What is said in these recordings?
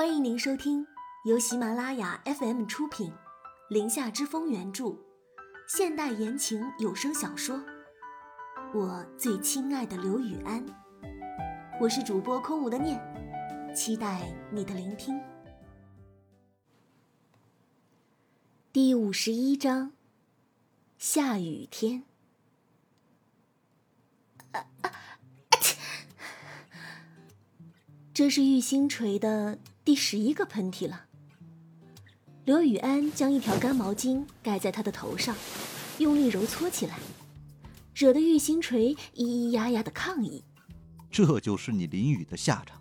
欢迎您收听由喜马拉雅 FM 出品，《林下之风》原著，现代言情有声小说《我最亲爱的刘雨安》。我是主播空无的念，期待你的聆听。第五十一章，下雨天。这是玉星锤的第十一个喷嚏了。刘雨安将一条干毛巾盖在他的头上，用力揉搓起来，惹得玉星锤咿咿呀呀的抗议。这就是你淋雨的下场。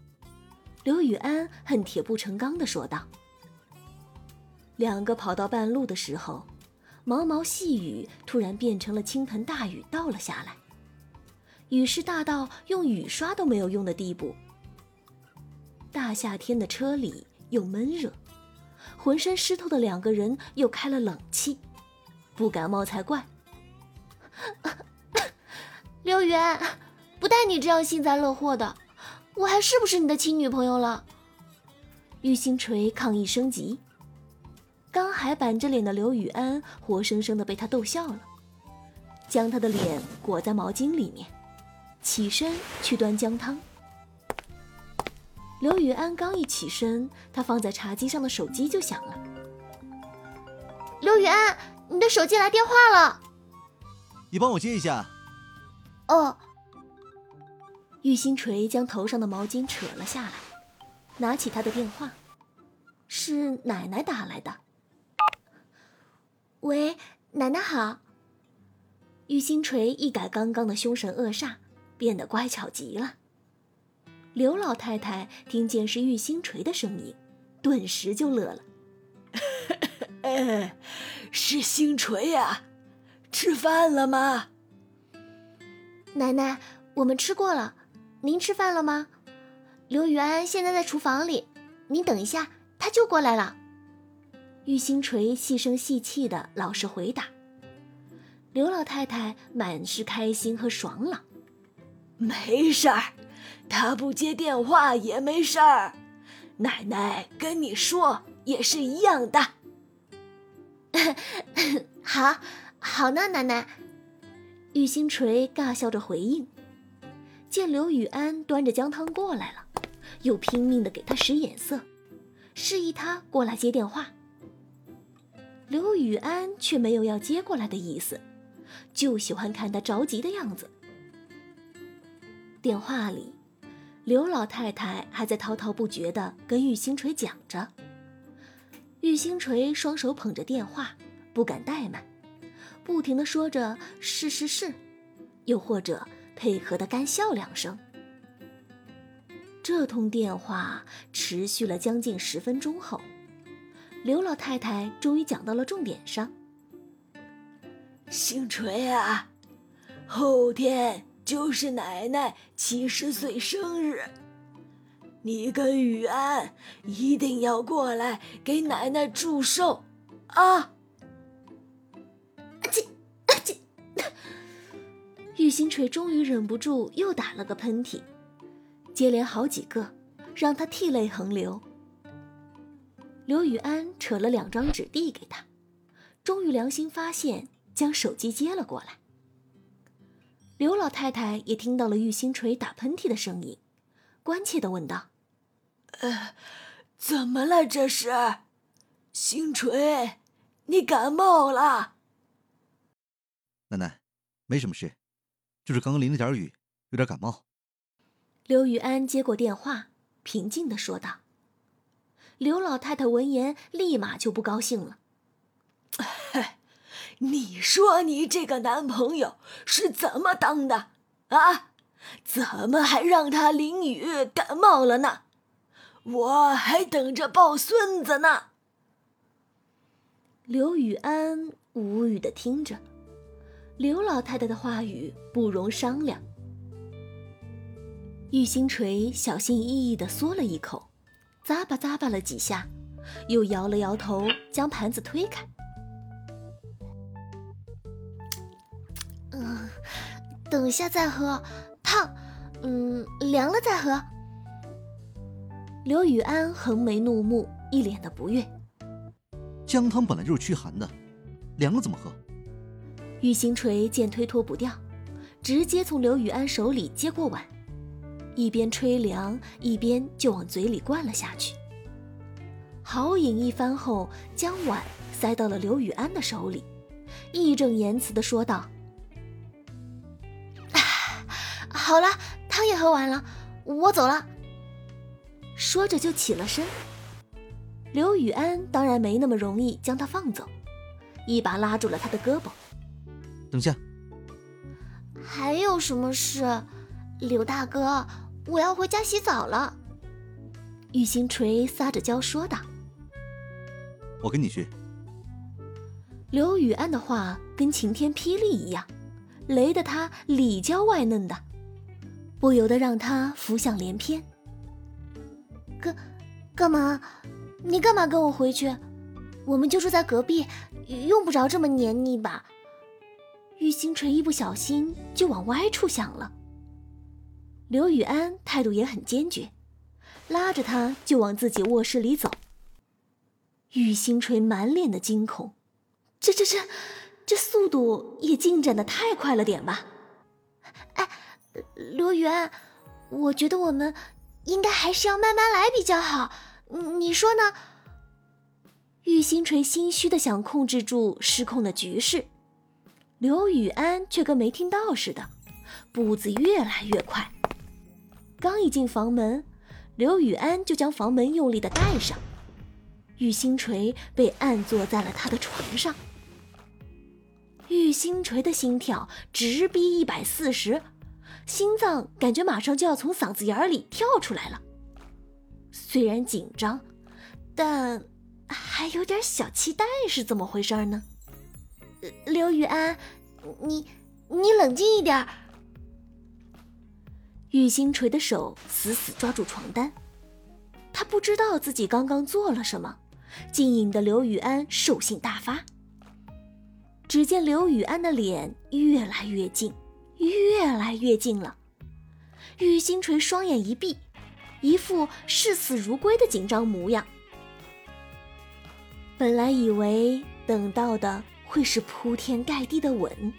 刘雨安恨铁不成钢的说道。两个跑到半路的时候，毛毛细雨突然变成了倾盆大雨，倒了下来。雨势大到用雨刷都没有用的地步。大夏天的车里又闷热，浑身湿透的两个人又开了冷气，不感冒才怪。刘源，不带你这样幸灾乐祸的，我还是不是你的亲女朋友了？玉星锤抗议升级，刚还板着脸的刘雨安活生生的被他逗笑了，将他的脸裹在毛巾里面，起身去端姜汤。刘雨安刚一起身，他放在茶几上的手机就响了。刘雨安，你的手机来电话了，你帮我接一下。哦。玉星锤将头上的毛巾扯了下来，拿起他的电话，是奶奶打来的。喂，奶奶好。玉星锤一改刚刚的凶神恶煞，变得乖巧极了。刘老太太听见是玉星锤的声音，顿时就乐了。哎，是星锤呀，吃饭了吗？奶奶，我们吃过了。您吃饭了吗？刘雨安现在在厨房里，您等一下，他就过来了。玉星锤细声细气的老实回答。刘老太太满是开心和爽朗。没事儿。他不接电话也没事儿，奶奶跟你说也是一样的。好，好呢，奶奶。玉星锤尬笑着回应。见刘雨安端着姜汤过来了，又拼命的给他使眼色，示意他过来接电话。刘雨安却没有要接过来的意思，就喜欢看他着急的样子。电话里。刘老太太还在滔滔不绝地跟玉星锤讲着，玉星锤双手捧着电话，不敢怠慢，不停地说着“是是是”，又或者配合的干笑两声。这通电话持续了将近十分钟后，刘老太太终于讲到了重点上：“星锤啊，后天。”就是奶奶七十岁生日，你跟雨安一定要过来给奶奶祝寿啊！啊嚏啊嚏！玉星锤终于忍不住又打了个喷嚏，接连好几个，让他涕泪横流。刘雨安扯了两张纸递给他，终于良心发现，将手机接了过来。刘老太太也听到了玉星锤打喷嚏的声音，关切的问道：“呃，怎么了？这是，星锤，你感冒了？”奶奶，没什么事，就是刚刚淋了点雨，有点感冒。刘雨安接过电话，平静的说道。刘老太太闻言，立马就不高兴了。你说你这个男朋友是怎么当的啊？怎么还让他淋雨感冒了呢？我还等着抱孙子呢。刘雨安无语的听着，刘老太太的话语不容商量。玉星锤小心翼翼的嗦了一口，咂巴咂巴了几下，又摇了摇头，将盘子推开。等一下再喝，烫，嗯，凉了再喝。刘雨安横眉怒目，一脸的不悦。姜汤本来就是驱寒的，凉了怎么喝？玉星锤见推脱不掉，直接从刘雨安手里接过碗，一边吹凉，一边就往嘴里灌了下去。好饮一番后，将碗塞到了刘雨安的手里，义正言辞的说道：“好了，汤也喝完了，我走了。”说着就起了身。刘雨安当然没那么容易将他放走，一把拉住了他的胳膊。等下，还有什么事？刘大哥，我要回家洗澡了。玉星锤撒着娇说道：“我跟你去。”刘雨安的话跟晴天霹雳一样，雷得他里焦外嫩的，不由得让他浮想联翩。干，干嘛？你干嘛跟我回去？我们就住在隔壁，用不着这么黏腻吧？玉星锤一不小心就往歪处想了。刘雨安态度也很坚决，拉着他就往自己卧室里走。玉星锤满脸的惊恐，这这这，这速度也进展的太快了点吧？刘源，我觉得我们应该还是要慢慢来比较好，你说呢？玉星锤心虚的想控制住失控的局势。刘雨安却跟没听到似的，步子越来越快。刚一进房门，刘雨安就将房门用力的带上。玉星锤被按坐在了他的床上。玉星锤的心跳直逼一百四十，心脏感觉马上就要从嗓子眼里跳出来了。虽然紧张，但还有点小期待，是怎么回事呢？刘雨安，你你冷静一点。玉星锤的手死死抓住床单，他不知道自己刚刚做了什么，竟引得刘雨安兽性大发。只见刘雨安的脸越来越近，越来越近了。玉星锤双眼一闭，一副视死如归的紧张模样。本来以为等到的……会是铺天盖地的吻，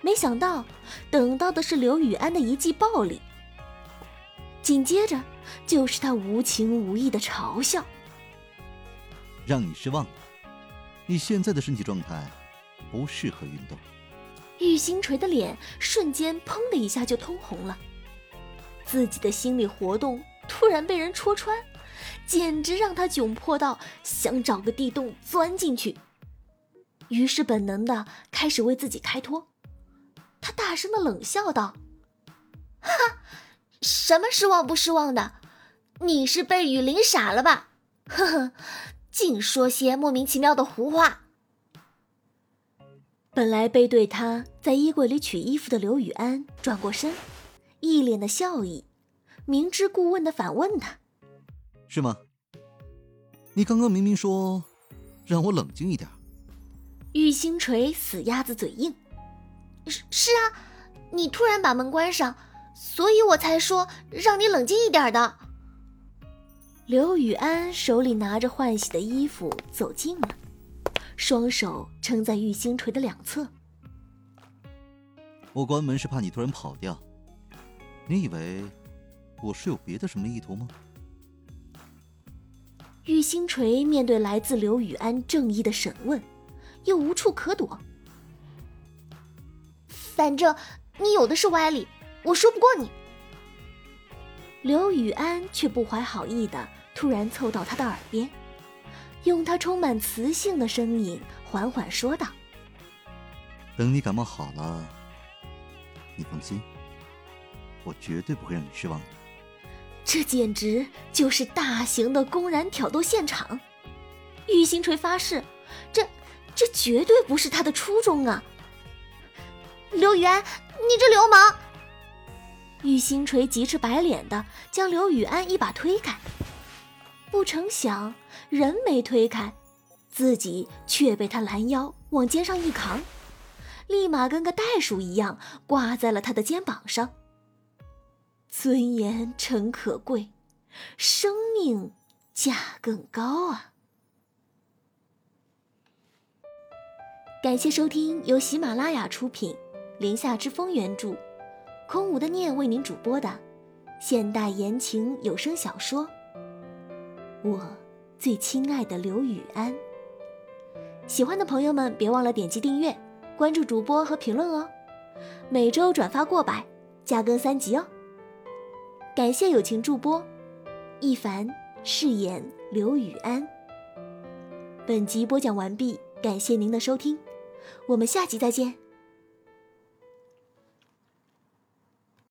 没想到等到的是刘雨安的一记暴力，紧接着就是他无情无义的嘲笑。让你失望了，你现在的身体状态不适合运动。玉星锤的脸瞬间砰的一下就通红了，自己的心理活动突然被人戳穿，简直让他窘迫到想找个地洞钻进去。于是本能的开始为自己开脱，他大声的冷笑道：“哈，什么失望不失望的？你是被雨淋傻了吧？呵呵，净说些莫名其妙的胡话。”本来背对他在衣柜里取衣服的刘雨安转过身，一脸的笑意，明知故问的反问他：“是吗？你刚刚明明说让我冷静一点。”玉星锤死鸭子嘴硬，是是啊，你突然把门关上，所以我才说让你冷静一点的。刘雨安手里拿着换洗的衣服走近了，双手撑在玉星锤的两侧。我关门是怕你突然跑掉，你以为我是有别的什么意图吗？玉星锤面对来自刘雨安正义的审问。又无处可躲，反正你有的是歪理，我说不过你。刘雨安却不怀好意的突然凑到他的耳边，用他充满磁性的声音缓缓说道：“等你感冒好了，你放心，我绝对不会让你失望的。”这简直就是大型的公然挑逗现场！玉星锤发誓，这。这绝对不是他的初衷啊！刘宇安，你这流氓！玉星锤急赤白脸的将刘雨安一把推开，不成想人没推开，自己却被他拦腰往肩上一扛，立马跟个袋鼠一样挂在了他的肩膀上。尊严诚可贵，生命价更高啊！感谢收听由喜马拉雅出品，林下之风原著，空无的念为您主播的现代言情有声小说《我最亲爱的刘雨安》。喜欢的朋友们别忘了点击订阅、关注主播和评论哦，每周转发过百，加更三集哦。感谢友情助播。一凡饰演刘雨安。本集播讲完毕，感谢您的收听，我们下集再见。